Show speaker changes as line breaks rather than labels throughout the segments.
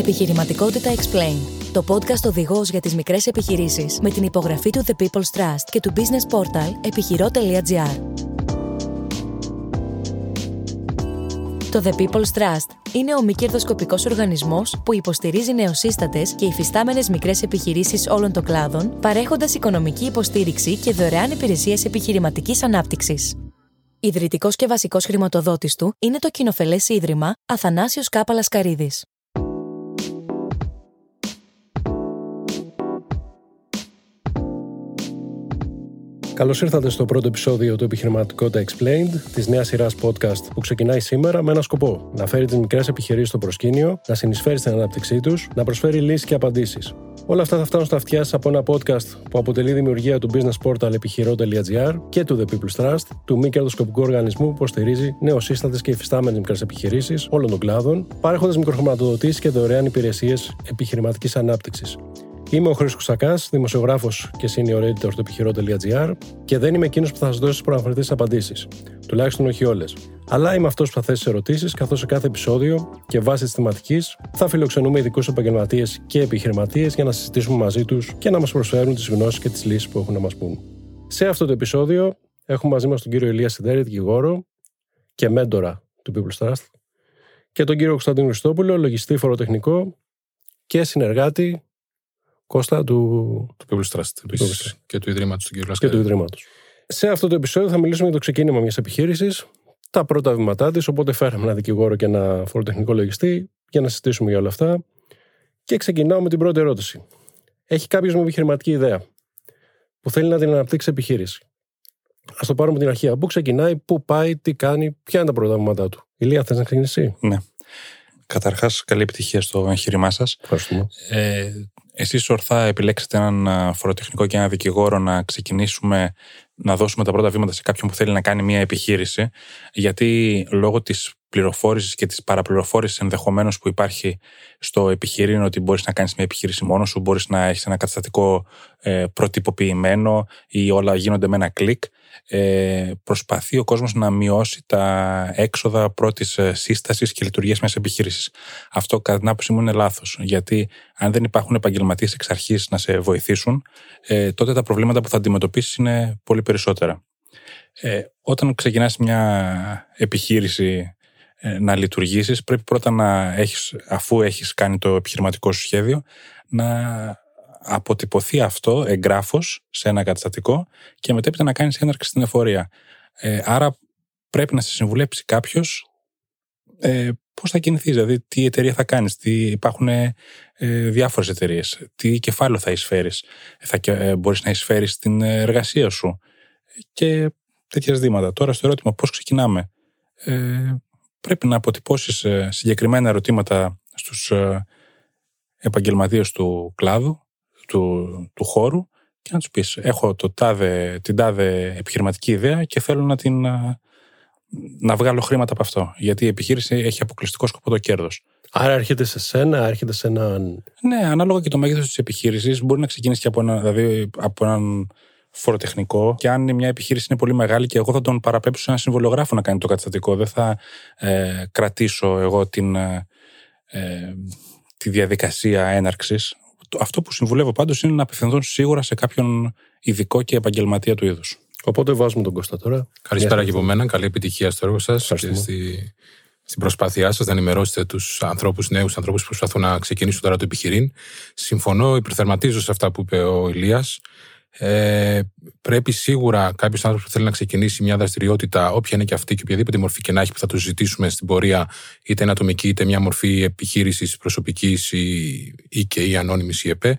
Επιχειρηματικότητα Explain. Το podcast οδηγός για τις μικρές επιχειρήσεις με την υπογραφή του The People's Trust και του business portal επιχειρό.gr. Το The People's Trust είναι ο μη κερδοσκοπικός οργανισμός που υποστηρίζει νεοσύστατες και υφιστάμενες μικρές επιχειρήσεις όλων των κλάδων, παρέχοντας οικονομική υποστήριξη και δωρεάν υπηρεσίες επιχειρηματικής ανάπτυξης. Ιδρυτικός και βασικός χρηματοδότης του είναι το κοινοφελές Ίδρυμα Αθανάσιος Κάπαλας Καρίδης.
Καλώς ήρθατε στο πρώτο επεισόδιο του Επιχειρηματικότητα Explained, της νέας σειράς podcast που ξεκινάει σήμερα με ένα σκοπό: να φέρει τις μικρές επιχειρήσεις στο προσκήνιο, να συνεισφέρει στην ανάπτυξή τους, να προσφέρει λύσεις και απαντήσεις. Όλα αυτά θα φτάνουν στα αυτιά από ένα podcast που αποτελεί δημιουργία του business portal επιχειρό.gr και του The People's Trust, του μη κερδοσκοπικού οργανισμού που υποστηρίζει νεοσύστατες και υφιστάμενες μικρές επιχειρήσεις όλων των κλάδων, παρέχοντας μικροχρηματοδοτήσει και δωρεάν υπηρεσίες επιχειρηματικής ανάπτυξης. Είμαι ο Χρήσκο Σακά, δημοσιογράφος και senior editor του επιχειρό.gr και δεν είμαι εκείνος που θα σας δώσει προαναφορετέ απαντήσεις. Τουλάχιστον όχι όλες. Αλλά είμαι αυτός που θα θέσει ερωτήσεις, καθώς σε κάθε επεισόδιο και βάσει της θεματικής θα φιλοξενούμε ειδικούς επαγγελματίες και επιχειρηματίες για να συζητήσουμε μαζί τους και να μας προσφέρουν τις γνώσεις και τις λύσεις που έχουν να μας πούν. Σε αυτό το επεισόδιο έχουμε μαζί μας τον κύριο Ηλία Σιδέρη, δικηγόρο και μέντορα του People's Trust, και τον κύριο Κωνσταντίνο Χριστόπουλο, λογιστή φοροτεχνικό και συνεργάτη Κώστα του,
του People's Trust του και του Ιδρύματος του κ.
Και του Ιδρύματος. Σε αυτό το επεισόδιο θα μιλήσουμε για το ξεκίνημα μιας επιχείρησης, τα πρώτα βήματά της. Οπότε φέραμε ένα δικηγόρο και ένα φοροτεχνικό λογιστή για να συζητήσουμε για όλα αυτά. Και ξεκινάω με την πρώτη ερώτηση. Έχει κάποιος μια επιχειρηματική ιδέα που θέλει να την αναπτύξει επιχείρηση; Α το πάρουμε την αρχή. Πού ξεκινάει, πού πάει, τι κάνει, ποια είναι τα πρώτα βήματά του; Ηλία, θες να ξεκινήσεις.
Ναι. Καταρχάς, καλή επιτυχία στο εγχείρημά σας.
Ευχαριστούμε.
Ε, εσείς ορθά επιλέξετε έναν φοροτεχνικό και ένα δικηγόρο να ξεκινήσουμε να δώσουμε τα πρώτα βήματα σε κάποιον που θέλει να κάνει μια επιχείρηση, γιατί λόγω της πληροφόρησης και της παραπληροφόρησης ενδεχομένως που υπάρχει στο επιχειρήν ότι μπορείς να κάνεις μια επιχείρηση μόνος σου, μπορείς να έχεις ένα καταστατικό ε, προτυπωποιημένο ή όλα γίνονται με ένα κλικ ε, προσπαθεί ο κόσμος να μειώσει τα έξοδα πρώτης ε, σύστασης και λειτουργίας μιας επιχείρησης. Αυτό κατά την άποψή μου είναι λάθος, γιατί αν δεν υπάρχουν επαγγελματίες εξ αρχής να σε βοηθήσουν, ε, τότε τα προβλήματα που θα αντιμετωπίσεις είναι πολύ περισσότερα. Ε, όταν ξεκινάς μια επιχείρηση ε, να λειτουργήσεις, πρέπει πρώτα να έχεις, αφού έχεις κάνει το επιχειρηματικό σου σχέδιο, να αποτυπωθεί αυτό εγγράφος σε ένα καταστατικό και μετέπειτα να κάνεις έναρξη στην εφορία. Ε, άρα πρέπει να σε συμβουλέψει κάποιος ε, πώς θα κινηθείς, δηλαδή τι εταιρεία θα κάνεις, τι υπάρχουν ε, διάφορες εταιρείες, τι κεφάλαιο θα εισφέρεις, θα ε, μπορείς να εισφέρεις στην εργασία σου και τέτοια ζητήματα. Τώρα στο ερώτημα πώς ξεκινάμε. Ε, πρέπει να αποτυπώσεις ε, συγκεκριμένα ερωτήματα στους ε, επαγγελματίες του κλάδου του, του χώρου και να τους πεις: Έχω το τάδε, την τάδε επιχειρηματική ιδέα και θέλω να την. να βγάλω χρήματα από αυτό. Γιατί η επιχείρηση έχει αποκλειστικό σκοπό το κέρδος.
Άρα έρχεται σε σένα, έρχεται σε έναν.
Ναι, ανάλογα και το μέγεθος της επιχείρησης. Μπορεί να ξεκινήσει και από, ένα, δηλαδή, από έναν φοροτεχνικό. Και αν μια επιχείρηση είναι πολύ μεγάλη και εγώ θα τον παραπέμψω σε έναν συμβολογράφο να κάνει το καταστατικό. Δεν θα ε, κρατήσω εγώ την, ε, ε τη διαδικασία έναρξης αυτό που συμβουλεύω πάντως είναι να απευθυνθούν σίγουρα σε κάποιον ειδικό και επαγγελματία του είδους.
Οπότε βάζουμε τον Κώστα τώρα.
Καλησπέρα και από μένα. Καλή επιτυχία στο έργο σας και στη, στην προσπάθειά σας να ενημερώσετε τους ανθρώπους, νέους ανθρώπους που προσπαθούν να ξεκινήσουν τώρα το επιχειρήν. Συμφωνώ, υπερθερματίζω σε αυτά που είπε ο Ηλίας. Ε, πρέπει σίγουρα κάποιος άνθρωπος που θέλει να ξεκινήσει μια δραστηριότητα, όποια είναι και αυτή και οποιαδήποτε μορφή και να έχει, που θα το συζητήσουμε στην πορεία, είτε είναι ατομική είτε μια μορφή επιχείρησης προσωπικής ή, ή και ή ανώνυμη ή ΕΠΕ,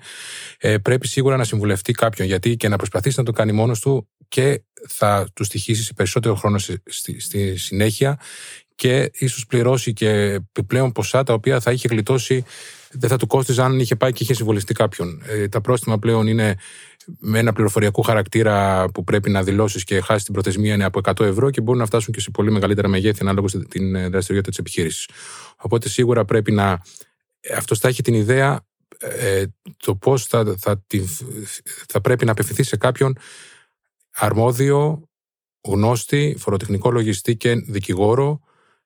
ε, πρέπει σίγουρα να συμβουλευτεί κάποιον. Γιατί και να προσπαθήσει να το κάνει μόνος του και θα του στοιχήσει περισσότερο χρόνο στη, στη συνέχεια και ίσως πληρώσει και επιπλέον ποσά τα οποία θα είχε γλιτώσει, δεν θα του κόστιζε αν είχε πάει και είχε συμβολιστεί κάποιον. Ε, τα πρόστιμα πλέον είναι με ένα πληροφοριακό χαρακτήρα που πρέπει να δηλώσεις και χάσει την προθεσμία είναι από 100 ευρώ και μπορούν να φτάσουν και σε πολύ μεγαλύτερα μεγέθη ανάλογα στην ε, δραστηριότητα της επιχείρησης. Οπότε σίγουρα πρέπει να. Ε, Αυτός θα έχει την ιδέα ε, το πώς θα, θα, θα πρέπει να απευθυνθεί σε κάποιον αρμόδιο, γνώστη, φοροτεχνικό λογιστή και δικηγόρο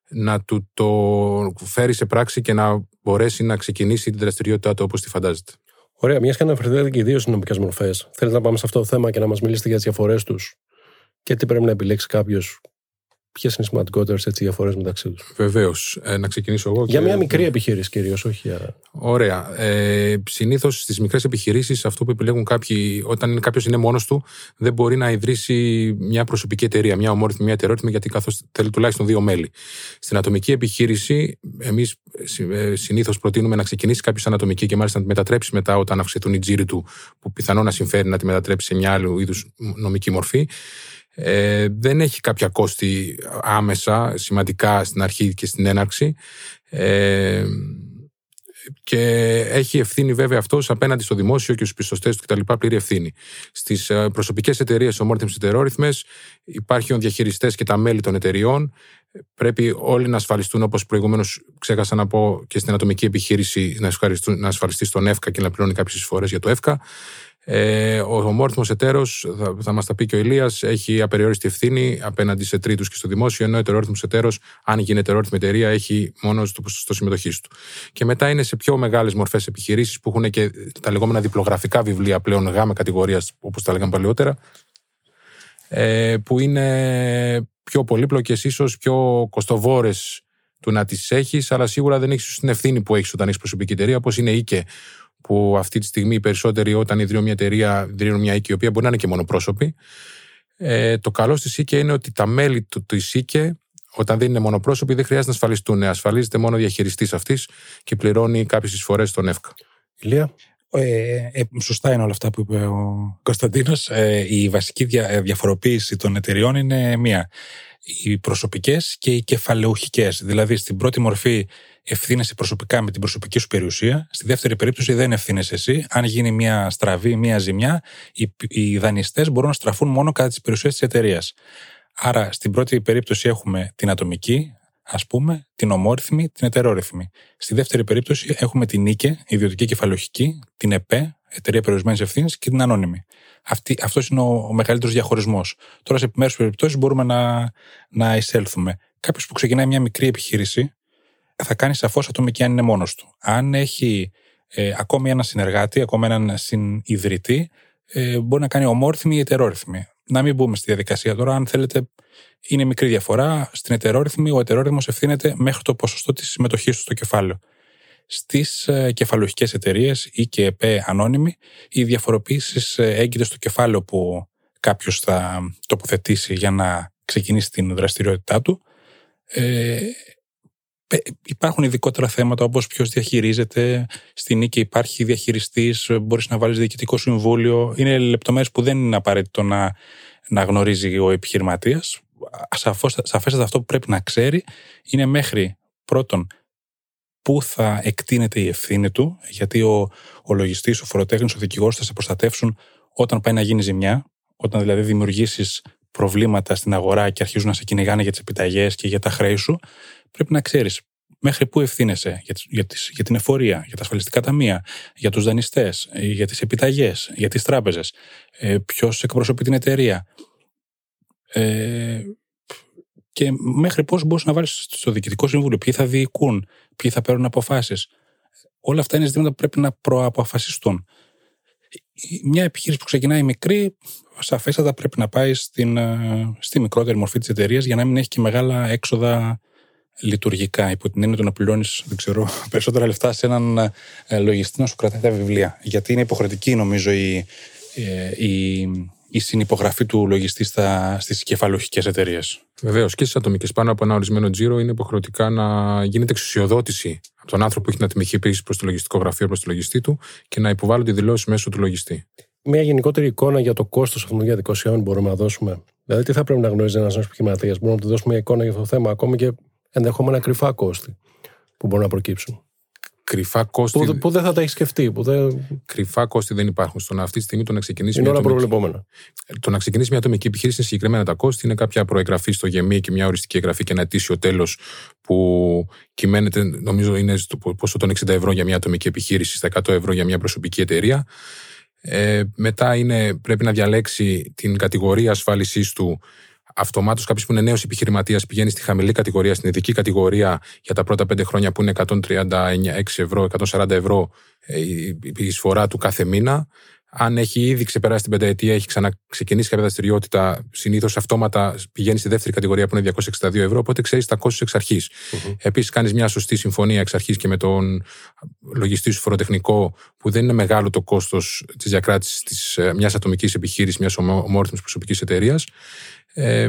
να του το φέρει σε πράξη και να μπορέσει να ξεκινήσει την δραστηριότητά του όπως τη φαντάζεται.
Ωραία, μιας και αναφερθείτε και οι δύο συνομικές μορφές, θέλετε να πάμε σε αυτό το θέμα και να μας μιλήσετε για τις διαφορές τους και τι πρέπει να επιλέξει κάποιος Ποιες είναι οι σημαντικότερες διαφορές μεταξύ τους;
Βεβαίως. Ε, να ξεκινήσω εγώ.
Για μια μικρή επιχείρηση κυρίως, όχι για.
Ωραία. Ε, Συνήθως στις μικρές επιχειρήσεις, αυτό που επιλέγουν κάποιοι, όταν κάποιος είναι μόνος του, δεν μπορεί να ιδρύσει μια προσωπική εταιρεία, μια ομόρφη, μια ετερότιμη, γιατί καθώς θέλει τουλάχιστον δύο μέλη. Στην ατομική επιχείρηση, εμείς ε, συνήθως προτείνουμε να ξεκινήσει κάποιος ανατομική και μάλιστα να τη μετατρέψει μετά όταν αυξηθούν οι τζίροι του, που πιθανόν να συμφέρει να τη μετατρέψει σε μια άλλη είδους νομική μορφή ε, δεν έχει κάποια κόστη άμεσα, σημαντικά στην αρχή και στην έναρξη. Ε, και έχει ευθύνη βέβαια αυτός απέναντι στο δημόσιο και στους πιστωστές του κτλ. Πλήρη ευθύνη. Στις ε, προσωπικές εταιρείες ομόρφημε ετερόρυθμε υπάρχουν διαχειριστές και τα μέλη των εταιριών. Πρέπει όλοι να ασφαλιστούν, όπως προηγουμένως ξέχασα να πω και στην ατομική επιχείρηση, να, να ασφαλιστεί στον ΕΦΚΑ και να πληρώνει κάποιες εισφορές για το ΕΦΚΑ. Ε, ο ομόρφημος εταίρος, θα, θα μας τα πει και ο Ηλίας, έχει απεριόριστη ευθύνη απέναντι σε τρίτους και στο δημόσιο, ενώ ο ετερόρυθμο εταίρος, αν γίνεται ετερόρυθμη εταιρεία, έχει μόνο το ποσοστό συμμετοχής του. Και μετά είναι σε πιο μεγάλες μορφές επιχειρήσεις που έχουν και τα λεγόμενα διπλογραφικά βιβλία πλέον γάμα κατηγορίας, όπως τα λέγαμε παλιότερα, ε, που είναι πιο πολύπλοκες, ίσως πιο κοστοβόρες του να τις έχεις, αλλά σίγουρα δεν έχεις την ευθύνη που έχεις όταν έχεις προσωπική εταιρεία, όπως είναι η ΙΚΕ, που αυτή τη στιγμή οι περισσότεροι όταν ιδρύουν μια εταιρεία, ιδρύουν μια οίκη, η οποία μπορεί να είναι και μονοπρόσωπη. Ε, το καλό στη ΣΥΚΕ είναι ότι τα μέλη του της ΣΥΚΕ, όταν δεν είναι μονοπρόσωποι, δεν χρειάζεται να ασφαλιστούν. Ασφαλίζεται μόνο ο διαχειριστής αυτής και πληρώνει κάποιες εισφορές στον ΕΦΚΑ.
Ηλία;
Ε, ε, σωστά είναι όλα αυτά που είπε ο Κωνσταντίνος. Ε, η βασική δια, ε, διαφοροποίηση των εταιριών είναι μία. Οι προσωπικές και οι κεφαλαιουχικέ. Δηλαδή, στην πρώτη μορφή ευθύνεσαι προσωπικά με την προσωπική σου περιουσία. Στη δεύτερη περίπτωση δεν ευθύνεσαι εσύ. Αν γίνει μια στραβή, μια ζημιά, οι, οι δανειστές μπορούν να στραφούν μόνο κατά τις περιουσίες της εταιρείας. Άρα, στην πρώτη περίπτωση έχουμε την ατομική, ας πούμε, την ομόρυθμη, την ετερόρυθμη. Στη δεύτερη περίπτωση έχουμε την ΝΙΚΕ, ιδιωτική κεφαλοχική, την ΕΠΕ, εταιρεία περιορισμένης ευθύνης και την ανώνυμη. Αυτός είναι ο, ο μεγαλύτερος διαχωρισμός. Τώρα, σε επιμέρους περιπτώσεις μπορούμε να, να εισέλθουμε. Κάποιος που ξεκινάει μια μικρή επιχείρηση, θα κάνεις σαφώς ατομική αν είναι μόνος του. Αν έχει ε, ακόμη ένα συνεργάτη, ακόμη έναν συνειδητή, ε, μπορεί να κάνει ομόρυθμη ή ετερόρυθμη. Να μην μπούμε στη διαδικασία τώρα. Αν θέλετε, είναι μικρή διαφορά. Στην ετερόρυθμη, ο ετερόρυθμος ευθύνεται μέχρι το ποσοστό της συμμετοχής του στο κεφάλαιο. Στις ε, κεφαλουχικέ εταιρείες ή και ΕΠΕ ανώνυμη, οι διαφοροποίησεις ε, έγκυται στο κεφάλαιο που κάποιος θα τοποθετήσει για να ξεκινήσει την δραστηριότητά του. Ε, Υπάρχουν ειδικότερα θέματα όπως ποιος διαχειρίζεται. Στην νίκη υπάρχει διαχειριστής, μπορείς να βάλεις διοικητικό συμβούλιο. Είναι λεπτομέρειες που δεν είναι απαραίτητο να, να γνωρίζει ο επιχειρηματίας. Σαφέστατα αυτό που πρέπει να ξέρει είναι μέχρι πρώτον πού θα εκτείνεται η ευθύνη του, γιατί ο, ο λογιστής, ο φοροτέχνης, ο δικηγόρος θα σε προστατεύσουν όταν πάει να γίνει ζημιά, όταν δηλαδή δημιουργήσεις προβλήματα στην αγορά και αρχίζουν να σε κυνηγάνε για τις επιταγές και για τα χρέη σου, πρέπει να ξέρεις μέχρι πού ευθύνεσαι για, για, τις, για την εφορία, για τα ασφαλιστικά ταμεία, για τους δανειστές, για τις επιταγές, για τις τράπεζες, ε, ποιος εκπροσωπεί την εταιρεία. Ε, και μέχρι πώς μπορείς να βάλεις στο διοικητικό συμβούλιο, ποιοι θα διοικούν, ποιοι θα παίρνουν αποφάσεις. Όλα αυτά είναι ζητήματα που πρέπει να προαποφασιστούν. Μια επιχείρηση που ξεκινάει μικρή, σαφέστατα πρέπει να πάει στην, ε, στη μικρότερη μορφή της εταιρείας για να μην έχει και μεγάλα έξοδα λειτουργικά. Υπό την έννοια του να πληρώνεις, δεν ξέρω, περισσότερα λεφτά σε έναν ε, λογιστή να σου κρατάει τα βιβλία. Γιατί είναι υποχρεωτική, νομίζω, η, ε, η, η συνυπογραφή του λογιστή στις κεφαλουχικέ εταιρείες.
Βεβαίως και στις ατομικές πάνω από ένα ορισμένο τζίρο είναι υποχρεωτικά να γίνεται εξουσιοδότηση από τον άνθρωπο που έχει την ατομική πίεση προς το λογιστικό γραφείο, προς το λογιστή του και να υποβάλλονται δηλώσεις μέσω του λογιστή
μια γενικότερη εικόνα για το κόστος αυτών των διαδικασιών μπορούμε να δώσουμε. Δηλαδή, τι θα πρέπει να γνωρίζει ένας νέος επιχειρηματίας; Μπορούμε να του δώσουμε μια εικόνα για αυτό το θέμα, ακόμη και ενδεχόμενα κρυφά κόστη που μπορούν να προκύψουν.
Κρυφά κόστη.
Που, που δεν θα τα έχεις σκεφτεί. Που δεν...
Κρυφά κόστη δεν υπάρχουν. Στο να αυτή τη στιγμή το να ξεκινήσει.
Είναι όλα προβλεπόμενα.
Το να ξεκινήσει μια ατομική επιχείρηση είναι συγκεκριμένα τα κόστη. Είναι κάποια προεγγραφή στο γεμί και μια οριστική εγγραφή και ένα ετήσιο τέλος που κυμαίνεται, νομίζω, είναι στο ποσό των 60 ευρώ για μια ατομική επιχείρηση, στα 100 ευρώ για μια προσωπική εταιρεία. Ε, μετά είναι, πρέπει να διαλέξει την κατηγορία ασφάλισής του αυτομάτως κάποιος που είναι νέος επιχειρηματίας πηγαίνει στη χαμηλή κατηγορία, στην ειδική κατηγορία για τα πρώτα πέντε χρόνια που είναι 136 ευρώ, 140 ευρώ ε, η εισφορά του κάθε μήνα αν έχει ήδη ξεπεράσει την πενταετία, έχει ξαναξεκινήσει κάποια δραστηριότητα, συνήθως αυτόματα πηγαίνει στη δεύτερη κατηγορία που είναι 262 ευρώ, οπότε ξέρεις τα κόστη εξ αρχής. Mm-hmm. Επίσης, κάνεις μια σωστή συμφωνία εξ αρχής και με τον λογιστή σου φοροτεχνικό, που δεν είναι μεγάλο το κόστος της διακράτησης ε, μιας ατομικής επιχείρησης, μιας ομόρφη προσωπικής εταιρείας. Ε,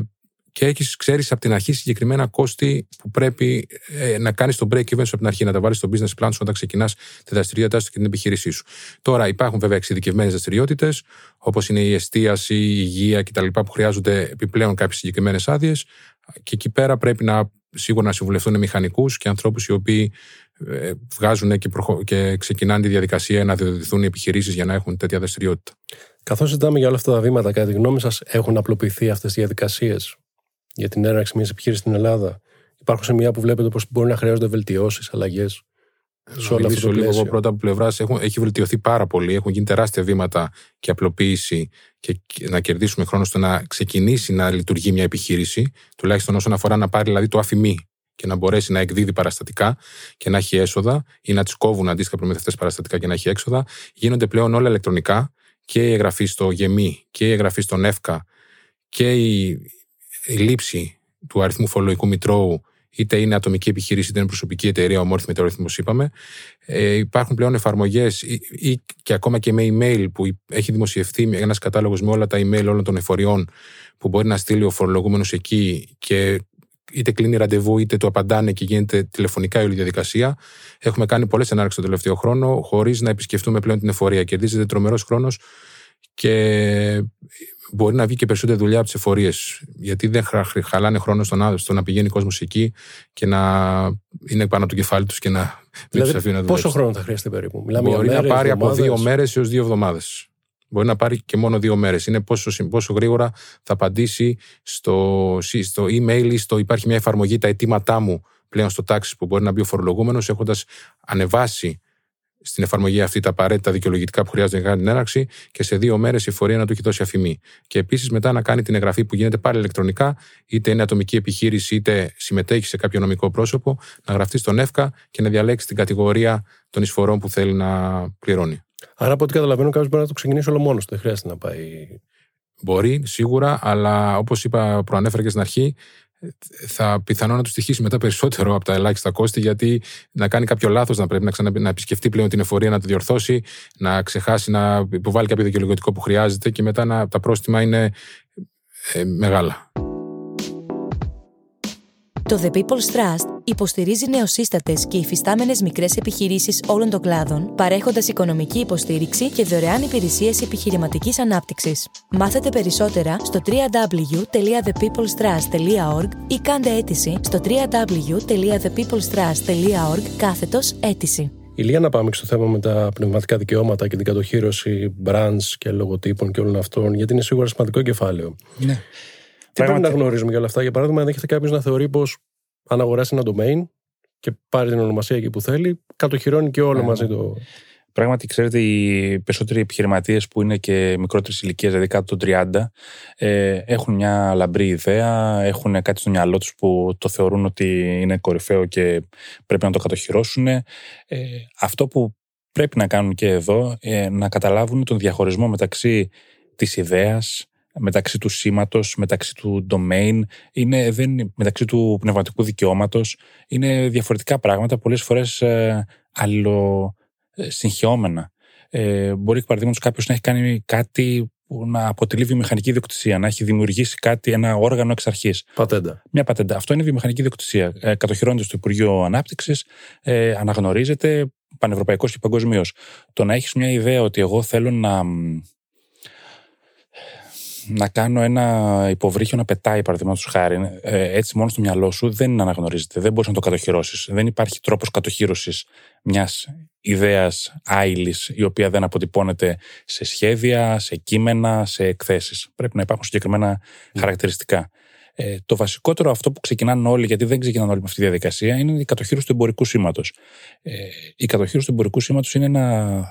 και έχεις, ξέρεις από την αρχή συγκεκριμένα κόστη που πρέπει ε, να κάνεις το break even σου από την αρχή, να τα βάλεις στο business plan σου όταν ξεκινάς τη δραστηριότητά σου και την επιχείρησή σου. Τώρα υπάρχουν βέβαια εξειδικευμένες δραστηριότητες, όπως είναι η εστίαση, η υγεία κτλ., που χρειάζονται επιπλέον κάποιες συγκεκριμένες άδειες. Και εκεί πέρα πρέπει να σίγουρα να συμβουλευτούν μηχανικούς και ανθρώπους οι οποίοι ε, βγάζουν και, προχω... και ξεκινάνε τη διαδικασία να διοδοτηθούν οι επιχειρήσεις για να έχουν τέτοια δραστηριότητα.
Καθώς συζητάμε για όλα αυτά τα βήματα, κατά τη γνώμη σας, έχουν απλοποιηθεί αυτές οι διαδικασίες; Για την έναρξη μιας επιχείρησης στην Ελλάδα. Υπάρχουν σημεία που βλέπετε πως μπορεί να χρειάζονται βελτιώσεις, αλλαγές.
Σε όλα αυτά λίγο εγώ πρώτα από πλευράς έχει βελτιωθεί πάρα πολύ. Έχουν γίνει τεράστια βήματα και απλοποίηση και να κερδίσουμε χρόνο στο να ξεκινήσει να λειτουργεί μια επιχείρηση, τουλάχιστον όσον αφορά να πάρει δηλαδή το αφημί και να μπορέσει να εκδίδει παραστατικά και να έχει έσοδα ή να τι κόβουν αντίστοιχα προμηθευτές παραστατικά και να έχει έξοδα. Γίνονται πλέον όλα ηλεκτρονικά και η εγγραφή στο ΓΕΜΗ και η εγγραφή στον ΕΦΚΑ και η η λήψη του αριθμού φορολογικού μητρώου, είτε είναι ατομική επιχείρηση, είτε είναι προσωπική εταιρεία, ομόρφη μεταρρυθμό, είπαμε. Ε, υπάρχουν πλέον εφαρμογές ή, και ακόμα και με email που έχει δημοσιευθεί ένας κατάλογος με όλα τα email όλων των εφοριών που μπορεί να στείλει ο φορολογούμενος εκεί και είτε κλείνει ραντεβού, είτε του απαντάνε και γίνεται τηλεφωνικά η όλη διαδικασία. Έχουμε κάνει πολλές ενάρξεις τον τελευταίο χρόνο, χωρίς να επισκεφτούμε πλέον την εφορία. Κερδίζεται τρομερός χρόνος και μπορεί να βγει και περισσότερη δουλειά από τις εφορίες. Γιατί δεν χαλάνε χρόνος στον στο να πηγαίνει κόσμος εκεί και να είναι πάνω από το κεφάλι τους και να
δηλαδή, μην του να Πόσο χρόνο θα χρειαστεί περίπου,
Μιλάμε Μπορεί να πάρει από δύο μέρες έως δύο εβδομάδες. Μπορεί να πάρει και μόνο δύο μέρες. Είναι πόσο, πόσο γρήγορα θα απαντήσει στο, στο email ή στο υπάρχει μια εφαρμογή τα αιτήματά μου πλέον στο τάξη που μπορεί να μπει ο φορολογούμενος έχοντας ανεβάσει στην εφαρμογή αυτή τα απαραίτητα δικαιολογητικά που χρειάζεται για την έναρξη και σε δύο μέρες η φορεία να του έχει δώσει αφημί. Και επίσης μετά να κάνει την εγγραφή που γίνεται πάλι ηλεκτρονικά, είτε είναι ατομική επιχείρηση, είτε συμμετέχει σε κάποιο νομικό πρόσωπο, να γραφτεί στον ΕΦΚΑ και να διαλέξει την κατηγορία των εισφορών που θέλει να πληρώνει.
Άρα, από ό,τι καταλαβαίνω, κάποιος μπορεί να το ξεκινήσει όλο μόνος του. Δεν χρειάζεται να πάει.
Μπορεί, σίγουρα, αλλά όπως είπα, προανέφερα και στην αρχή, θα πιθανόν να του στοιχήσει μετά περισσότερο από τα ελάχιστα κόστη, γιατί να κάνει κάποιο λάθος, να πρέπει να, ξανα, να επισκεφτεί πλέον την εφορία, να τη διορθώσει, να ξεχάσει να υποβάλει κάποιο δικαιολογητικό που χρειάζεται και μετά να, τα πρόστιμα είναι ε, μεγάλα.
Το The People's Trust υποστηρίζει νεοσύστατες και υφιστάμενες μικρές επιχειρήσεις όλων των κλάδων, παρέχοντας οικονομική υποστήριξη και δωρεάν υπηρεσίες επιχειρηματικής ανάπτυξης. Μάθετε περισσότερα στο www.thepeoplestrust.org ή κάντε αίτηση στο www.thepeoplestrust.org κάθετος αίτηση.
Ηλία, να πάμε στο θέμα με τα πνευματικά δικαιώματα και την κατοχήρωση brands και λογοτύπων και όλων αυτών, γιατί είναι σίγουρα σημαντικό κεφάλαιο.
Ναι.
Τι πρέπει να γνωρίζουμε για όλα αυτά. Για παράδειγμα, αν έχετε κάποιος να θεωρεί πως αν αγοράσει ένα domain και πάρει την ονομασία εκεί που θέλει, κατοχυρώνει και όλο ναι, μαζί ναι. το.
Πράγματι, ξέρετε, οι περισσότεροι επιχειρηματίες που είναι και μικρότερη ηλικία, δηλαδή κάτω των 30, ε, έχουν μια λαμπρή ιδέα, έχουν κάτι στο μυαλό τους που το θεωρούν ότι είναι κορυφαίο και πρέπει να το κατοχυρώσουν. Ε, αυτό που πρέπει να κάνουν και εδώ, ε, να καταλάβουν τον διαχωρισμό μεταξύ της ιδέας, μεταξύ του σήματος, μεταξύ του domain, είναι, δεν, μεταξύ του πνευματικού δικαιώματος. Είναι διαφορετικά πράγματα, πολλές φορές ε, αλληλοσυγχαιόμενα. Ε, μπορεί, παραδείγματος, κάποιος να έχει κάνει κάτι που να αποτελεί βιομηχανική ιδιοκτησία, να έχει δημιουργήσει κάτι, ένα όργανο εξ αρχής.
Πατέντα.
Μια πατέντα. Αυτό είναι βιομηχανική ιδιοκτησία. Ε, Κατοχυρώνεται στο Υπουργείο Ανάπτυξης, ε, αναγνωρίζεται πανευρωπαϊκός και παγκοσμίως. Το να έχεις μια ιδέα ότι εγώ θέλω να να κάνω ένα υποβρύχιο να πετάει, παραδείγματος χάρη, ε, έτσι μόνο στο μυαλό σου, δεν αναγνωρίζεται. Δεν μπορείς να το κατοχυρώσεις. Δεν υπάρχει τρόπος κατοχύρωσης μιας ιδέας άειλης, η οποία δεν αποτυπώνεται σε σχέδια, σε κείμενα, σε εκθέσεις. Πρέπει να υπάρχουν συγκεκριμένα χαρακτηριστικά. Ε, το βασικότερο αυτό που ξεκινάνε όλοι, γιατί δεν ξεκινάνε όλοι με αυτή τη διαδικασία, είναι η κατοχύρωση του εμπορικού σήματος. Ε, η κατοχύρωση του εμπορικού σήματος είναι ένα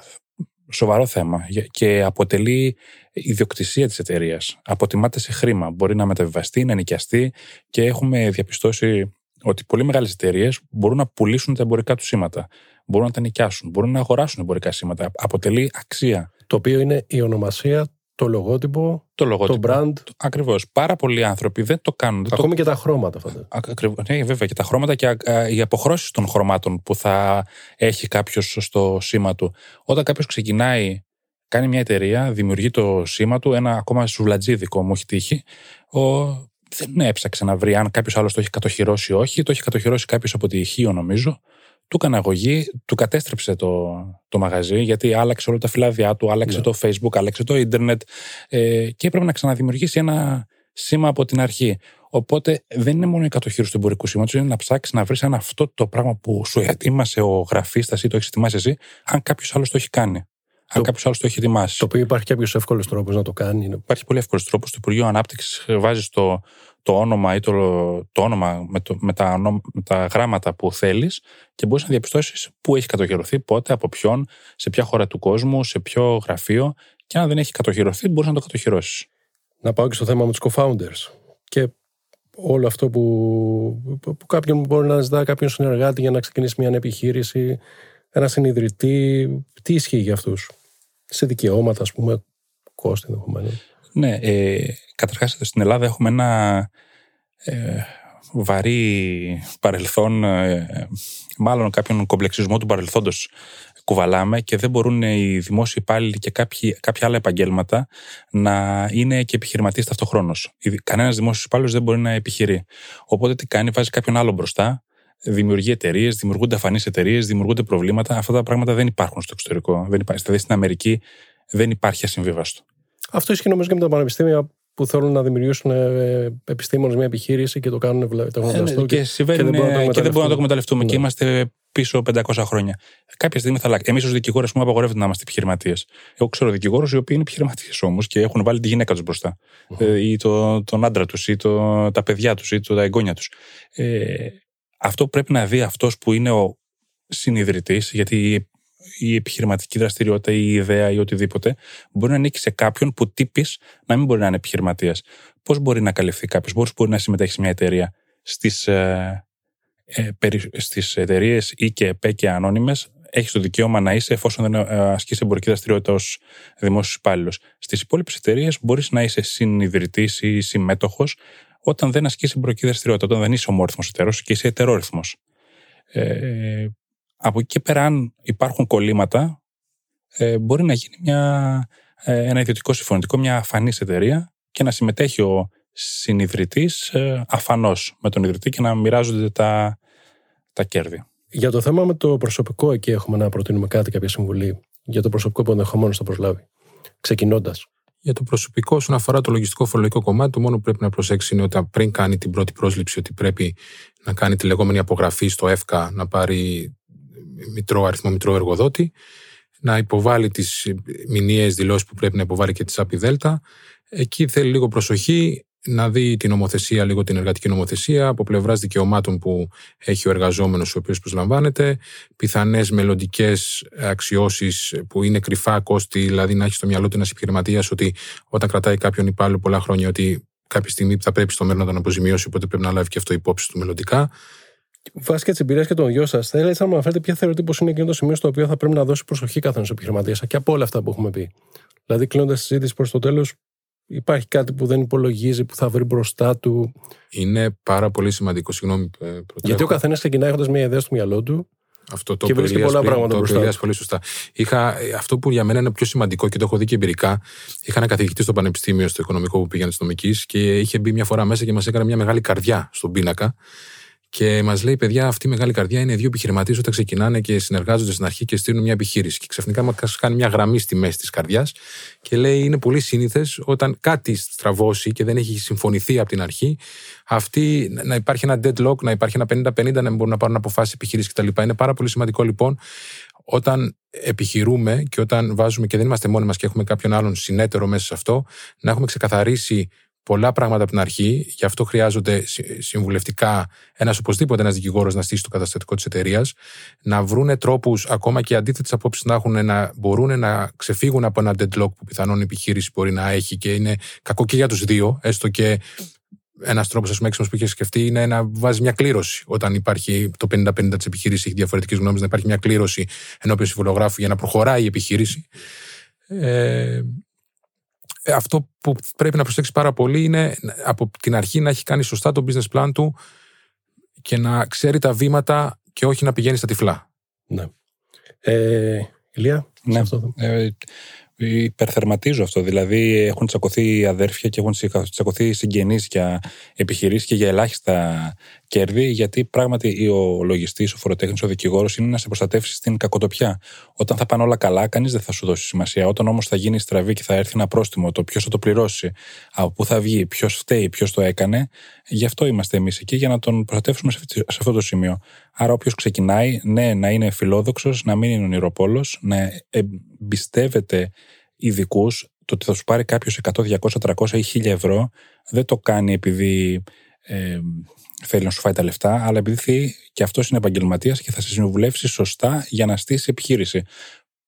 σοβαρό θέμα και αποτελεί ιδιοκτησία της εταιρείας. Αποτιμάται σε χρήμα. Μπορεί να μεταβιβαστεί, να νοικιαστεί και έχουμε διαπιστώσει ότι πολύ μεγάλες εταιρείες μπορούν να πουλήσουν τα εμπορικά τους σήματα. Μπορούν να τα νοικιάσουν, μπορούν να αγοράσουν εμπορικά σήματα. Αποτελεί αξία.
Το οποίο είναι η ονομασία το λογότυπο,
το, λογότυπο,
το brand.
Ακριβώς. Πάρα πολλοί άνθρωποι δεν το κάνουν.
Ακόμη
το...
και τα χρώματα, φαντάζομαι.
Ακριβώς. Ναι, βέβαια και τα χρώματα και οι αποχρώσεις των χρωμάτων που θα έχει κάποιος στο σήμα του. Όταν κάποιος ξεκινάει, κάνει μια εταιρεία, δημιουργεί το σήμα του, ένα ακόμα σουβλατζίδικο μου έχει τύχει. Ο... Δεν έψαξε να βρει αν κάποιος άλλος το έχει κατοχυρώσει ή όχι. Το έχει κατοχυρώσει κάποιος από τη Χίο, νομίζω του έκανε αγωγή, του κατέστρεψε το, το μαγαζί, γιατί άλλαξε όλα τα φυλάδια του, άλλαξε ναι. το Facebook, άλλαξε το ίντερνετ ε, και έπρεπε να ξαναδημιουργήσει ένα σήμα από την αρχή. Οπότε δεν είναι μόνο η κατοχήρωση του εμπορικού σήματος, είναι να ψάξεις να βρεις αν αυτό το πράγμα που σου ετοίμασε ο γραφίστας ή το έχεις ετοιμάσει εσύ, αν κάποιος άλλος το έχει κάνει. Αν κάποιος άλλος το έχει ετοιμάσει.
Το οποίο υπάρχει κάποιος εύκολος τρόπος να το κάνει.
Υπάρχει πολύ εύκολος τρόπος. Το Υπουργείο Ανάπτυξης βάζεις το, το όνομα ή το, το όνομα με, το, με, τα, με τα γράμματα που θέλεις και μπορείς να διαπιστώσεις πού έχει κατοχυρωθεί, πότε, από ποιον, σε ποια χώρα του κόσμου, σε ποιο γραφείο. Και αν δεν έχει κατοχυρωθεί, μπορείς να το κατοχυρώσεις.
Να πάω και στο θέμα με τους co-founders. Και όλο αυτό που, που κάποιον μπορεί να ζητά κάποιον συνεργάτη για να ξεκινήσει μια επιχείρηση, ένα συνειδητή. Τι ισχύει για αυτούς, σε δικαιώματα, ας πούμε, κόστη ενδεχομένως.
Ναι, ε, καταρχάς στην Ελλάδα έχουμε ένα ε, βαρύ παρελθόν, ε, μάλλον κάποιον κομπλεξισμό του παρελθόντος κουβαλάμε και δεν μπορούν οι δημόσιοι υπάλληλοι και κάποιοι, κάποια άλλα επαγγέλματα να είναι και επιχειρηματίες ταυτοχρόνως. Κανένας δημόσιος υπάλληλος δεν μπορεί να επιχειρεί. Οπότε τι κάνει, βάζει κάποιον άλλο μπροστά, δημιουργεί εταιρείες, δημιουργούνται αφανείς εταιρείες, δημιουργούνται προβλήματα. Αυτά τα πράγματα δεν υπάρχουν στο εξωτερικό. Δεν υπάρχει. Δηλαδή στην Αμερική δεν υπάρχει ασυμβίβαστο.
Αυτό ισχύει νομίζω και με τα πανεπιστήμια που θέλουν να δημιουργήσουν ε, επιστήμονες μια επιχείρηση και το κάνουν το
γνωστό. Ε, και, και, συμβαίνει, και, δεν μπορούν και δεν μπορούμε να το εκμεταλλευτούμε. Ναι. Και είμαστε πίσω 500 χρόνια. Κάποια στιγμή θα αλλάξει. Εμείς ως δικηγόροι, πούμε, απαγορεύεται να είμαστε επιχειρηματίες. Εγώ ξέρω δικηγόρους οι οποίοι είναι επιχειρηματίες όμως και έχουν βάλει τη γυναίκα τους μπροστά. Ε, ή το, τον άντρα τους, ή το, τα παιδιά τους, ή το, τα εγγόνια τους. Ε, αυτό πρέπει να δει αυτός που είναι ο συνειδητής, γιατί η επιχειρηματική δραστηριότητα ή η ιδέα ή οτιδήποτε μπορεί να ανήκει σε κάποιον που τύπει να μην μπορεί να είναι επιχειρηματίας. Πώς μπορεί να καλυφθεί κάποιος, πώς μπορεί να συμμετέχει σε μια εταιρεία στις ε, ε, στις εταιρείες ή και ΕΠΕ και ανώνυμες, έχεις το δικαίωμα να είσαι εφόσον δεν ε, ασκείς εμπορική δραστηριότητα ως δημόσιος υπάλληλος. Στις υπόλοιπες εταιρείες μπορείς να είσαι συνειδητής ή συμμέτοχος όταν δεν ασκείς εμπορική δραστηριότητα, όταν δεν είσαι ομόρυθμο εταιρό και είσαι ετερόρυθμος. Ε, από εκεί και πέρα, αν υπάρχουν κολλήματα, ε, μπορεί να γίνει μια, ε, ένα ιδιωτικό συμφωνητικό, μια αφανής εταιρεία και να συμμετέχει ο συνειδητής ε, αφανώ με τον ιδρυτή και να μοιράζονται τα, τα κέρδη.
Για το θέμα με το προσωπικό, εκεί έχουμε να προτείνουμε κάτι, κάποια συμβουλή για το προσωπικό που ενδεχομένως θα προσλάβει. Ξεκινώντας.
Για το προσωπικό, όσον αφορά το λογιστικό φορολογικό κομμάτι, το μόνο που πρέπει να προσέξει είναι ότι πριν κάνει την πρώτη πρόσληψη, ότι πρέπει να κάνει τη λεγόμενη απογραφή στο ΕΦΚΑ, να πάρει μητρό αριθμό μητρό εργοδότη, να υποβάλει τις μηνιαίες δηλώσεις που πρέπει να υποβάλει και τη ΣΑΠΗ ΔΕΛΤΑ. Εκεί θέλει λίγο προσοχή να δει την νομοθεσία, λίγο την εργατική νομοθεσία, από πλευράς δικαιωμάτων που έχει ο εργαζόμενος, ο οποίος προσλαμβάνεται, πιθανές μελλοντικές αξιώσεις που είναι κρυφά κόστη, δηλαδή να έχει στο μυαλό του ένας επιχειρηματίας ότι όταν κρατάει κάποιον υπάλληλο πολλά χρόνια, ότι κάποια στιγμή θα πρέπει στο μέλλον να τον αποζημιώσει, οπότε πρέπει να λάβει και αυτό υπόψη του μελλοντικά.
Βάσει και τη εμπειρία και των δυο σας, θα ήθελα να μου αναφέρετε ποια θεωρείτε πως είναι εκείνο το σημείο στο οποίο θα πρέπει να δώσει προσοχή καθένα επιχειρηματίας και από όλα αυτά που έχουμε πει. Δηλαδή, κλείνοντας τη συζήτηση προς το τέλος, υπάρχει κάτι που δεν υπολογίζει, που θα βρει μπροστά του;
Είναι πάρα πολύ σημαντικό. Συγγνώμη, ε,
Γιατί ο καθένας ξεκινάει έχοντας μια ιδέα στο μυαλό του.
Αυτό το και βρίσκει πολλά πριν, πράγματα το μπροστά. πολύ σωστά. Είχα, αυτό που για μένα είναι πιο σημαντικό και το έχω δει και εμπειρικά. Είχα ένα καθηγητή στο Πανεπιστήμιο, στο Οικονομικό που πήγαινε στο νομική και είχε μπει μια φορά μέσα και μας έκανε μια μεγάλη καρδιά στον πίνακα. Και μας λέει, παιδιά, αυτή η μεγάλη καρδιά είναι δύο επιχειρηματίες όταν ξεκινάνε και συνεργάζονται στην αρχή και στείλουν μια επιχείρηση. Και ξαφνικά μας κάνει μια γραμμή στη μέση της καρδιάς και λέει, είναι πολύ σύνηθες όταν κάτι στραβώσει και δεν έχει συμφωνηθεί από την αρχή, αυτή να υπάρχει ένα deadlock, να υπάρχει ένα 50-50, να μπορούν να πάρουν αποφάσεις επιχείρηση κτλ. Είναι πάρα πολύ σημαντικό λοιπόν όταν επιχειρούμε και όταν βάζουμε και δεν είμαστε μόνοι μας και έχουμε κάποιον άλλον συνέτερο μέσα σε αυτό, να έχουμε ξεκαθαρίσει πολλά πράγματα από την αρχή. Γι' αυτό χρειάζονται συμβουλευτικά ένας οπωσδήποτε ένας δικηγόρος να στήσει το καταστατικό της εταιρείας, να βρουν τρόπους, ακόμα και αντίθετες απόψεις να έχουν, να μπορούν να ξεφύγουν από ένα deadlock που πιθανόν η επιχείρηση μπορεί να έχει και είναι κακό και για τους δύο, έστω και ένας τρόπος έξυπνος που είχε σκεφτεί είναι να βάζει μια κλήρωση. Όταν υπάρχει το 50-50 της επιχείρησης, έχει διαφορετικές γνώμες, να υπάρχει μια κλήρωση ενώπιον συμβολογράφου για να προχωράει η επιχείρηση. Ε, αυτό που πρέπει να προσέξει πάρα πολύ είναι από την αρχή να έχει κάνει σωστά το business plan του και να ξέρει τα βήματα και όχι να πηγαίνει στα τυφλά.
Ναι. Ε, Ηλία,
ναι. Αυτό. Ε, υπερθερματίζω αυτό. Δηλαδή, έχουν τσακωθεί αδέρφια και έχουν τσακωθεί συγγενείς για επιχειρήσεις και για ελάχιστα κέρδη, γιατί πράγματι ο λογιστής, ο φοροτέχνης, ο δικηγόρος είναι να σε προστατεύσει στην κακοτοπιά. Όταν θα πάνε όλα καλά, κανείς δεν θα σου δώσει σημασία. Όταν όμως θα γίνει στραβή και θα έρθει ένα πρόστιμο, το ποιος θα το πληρώσει, από πού θα βγει, ποιος φταίει, ποιος το έκανε, γι' αυτό είμαστε εμείς εκεί, για να τον προστατεύσουμε σε αυτό το σημείο. Άρα, όποιος ξεκινάει, ναι, να είναι φιλόδοξος, να μην είναι ονειροπόλος, να εμπιστεύεται ειδικούς, το ότι θα σου πάρει κάποιος 100, 200, 300 ή 1000 ευρώ, δεν το κάνει επειδή ε, θέλει να σου φάει τα λεφτά, αλλά επειδή και αυτός είναι επαγγελματίας και θα σε συμβουλεύσει σωστά για να στήσει επιχείρηση.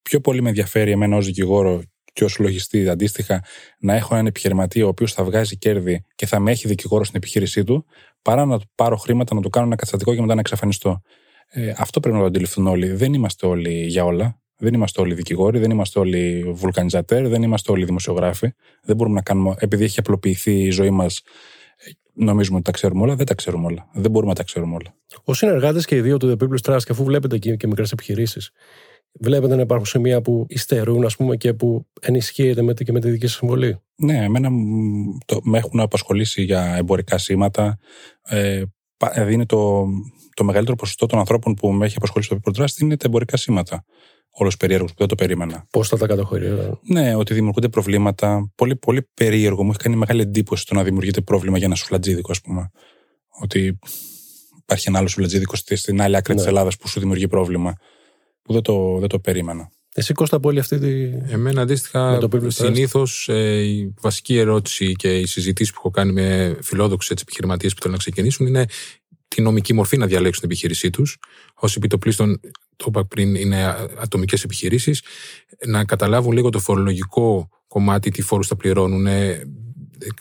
Πιο πολύ με ενδιαφέρει εμένα ως δικηγόρο και ως λογιστή αντίστοιχα να έχω έναν επιχειρηματία ο οποίος θα βγάζει κέρδη και θα με έχει δικηγόρο στην επιχείρησή του, παρά να του πάρω χρήματα, να του κάνω ένα καταστατικό και μετά να εξαφανιστώ. Ε, αυτό πρέπει να το αντιληφθούν όλοι. Δεν είμαστε όλοι για όλα. Δεν είμαστε όλοι δικηγόροι, δεν είμαστε όλοι βουλκανιζατέρ, δεν είμαστε όλοι δημοσιογράφοι. Δεν μπορούμε να κάνουμε, επειδή έχει απλοποιηθεί η ζωή μας, νομίζουμε ότι τα ξέρουμε όλα. Δεν τα ξέρουμε όλα. Δεν μπορούμε να τα ξέρουμε όλα.
Ω συνεργάτε και οι δύο του The People's Trust, και αφού βλέπετε και, και μικρές επιχειρήσεις, βλέπετε να υπάρχουν σημεία που υστερούν, ας πούμε, και που ενισχύεται με, και με τη δική σας συμβολή;
Ναι, εμένα το, με έχουν απασχολήσει για εμπορικά σήματα. Ε, δηλαδή το, το μεγαλύτερο ποσοστό των ανθρώπων που με έχει απασχολήσει το People Trust είναι τα εμπορικά σήματα όλος περίεργος που δεν το περίμενα.
Πώς θα τα καταχωρήσω;
Ναι, ότι δημιουργούνται προβλήματα. Πολύ, πολύ περίεργο. Μου έχει κάνει μεγάλη εντύπωση το να δημιουργείται πρόβλημα για ένα σουφλατζίδικο, ας πούμε. Ότι υπάρχει ένα άλλο σουφλατζίδικο στην άλλη άκρη ναι. τη Ελλάδας που σου δημιουργεί πρόβλημα. Που δεν το, δεν το περίμενα.
Εσύ Κώστα από όλη αυτή τη.
Εμένα αντίστοιχα, συνήθως ε, η βασική ερώτηση και οι συζητήσεις που έχω κάνει με φιλόδοξου επιχειρηματίες που θέλουν να ξεκινήσουν είναι τη νομική μορφή να διαλέξουν την επιχείρησή τους. Ω επιτοπλίστων, το είπα πριν, είναι ατομικές επιχειρήσεις. Να καταλάβουν λίγο το φορολογικό κομμάτι, τι φόρους θα πληρώνουν,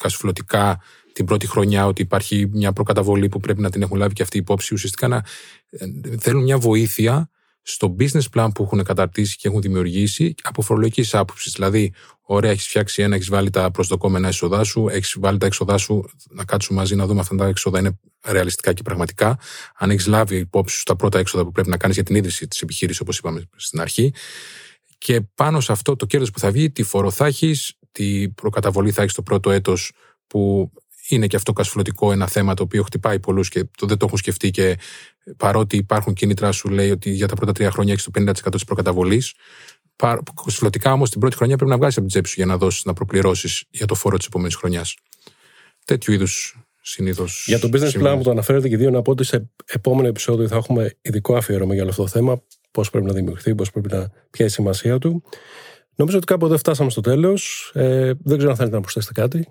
κασφλωτικά την πρώτη χρονιά, ότι υπάρχει μια προκαταβολή που πρέπει να την έχουν λάβει και αυτή η υπόψη. Ουσιαστικά να ε, θέλουν μια βοήθεια στο business plan που έχουν καταρτήσει και έχουν δημιουργήσει από φορολογικής άποψης. Δηλαδή, ωραία, έχεις φτιάξει ένα, έχεις βάλει τα προσδοκόμενα έσοδά σου, έχεις βάλει τα έξοδά σου, να κάτσουμε μαζί να δούμε αυτά τα έξοδα είναι ρεαλιστικά και πραγματικά. Αν έχεις λάβει υπόψη σου τα πρώτα έξοδα που πρέπει να κάνεις για την ίδρυση της επιχείρησης, όπως είπαμε στην αρχή. Και πάνω σε αυτό το κέρδος που θα βγει, τι φόρο θα έχεις, τι προκαταβολή θα έχεις το πρώτο έτος που είναι και αυτό κασφλωτικό ένα θέμα το οποίο χτυπάει πολλούς και το δεν το έχουν σκεφτεί και παρότι υπάρχουν κίνητρα, σου λέει ότι για τα πρώτα τρία χρόνια έχεις το 50% της προκαταβολής. Κασφλωτικά όμως την πρώτη χρονιά πρέπει να βγάλεις από την τσέπη σου για να δώσεις να προπληρώσεις για το φόρο της επόμενης χρονιάς. Τέτοιου είδους συνήθως.
Για το business plan που το αναφέρετε και δύο, να πω ότι σε επόμενο επεισόδιο θα έχουμε ειδικό αφιέρωμα για όλο αυτό το θέμα. Πώς πρέπει να δημιουργηθεί, πώς πρέπει να. ποια η σημασία του. Νομίζω ότι κάπου εδώ φτάσαμε στο τέλος. Ε, δεν ξέρω αν θέλετε να προσθέσετε κάτι.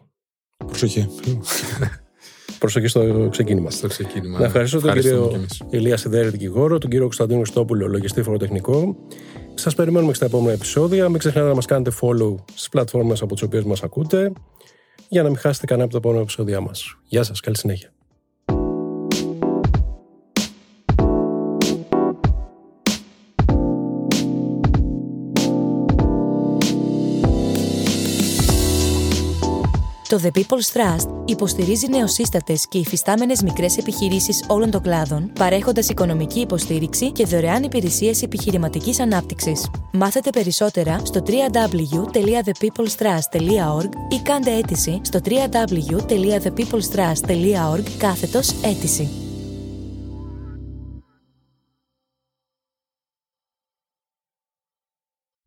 Προσοχή.
Προσοχή στο ξεκίνημα.
Στο ξεκίνημα.
Να ευχαριστώ τον κύριο Ηλία Σιδέρη, δικηγόρο, τον κύριο Κωνσταντίνο Στόπουλο, λογιστή φοροτεχνικό. Σας περιμένουμε στα επόμενα επεισόδια. Μην ξεχνάτε να μας κάνετε follow στις πλατφόρμες από τις οποίες μας ακούτε για να μην χάσετε κανένα από τα επόμενα επεισόδια μας. Γεια σας, καλή συνέχεια.
Το The People's Trust υποστηρίζει νεοσύστατες και υφιστάμενες μικρές επιχειρήσεις όλων των κλάδων, παρέχοντας οικονομική υποστήριξη και δωρεάν υπηρεσίες επιχειρηματικής ανάπτυξης. Μάθετε περισσότερα στο www.thepeoplestrust.org ή κάντε αίτηση στο www.thepeoplestrust.org κάθετος αίτηση.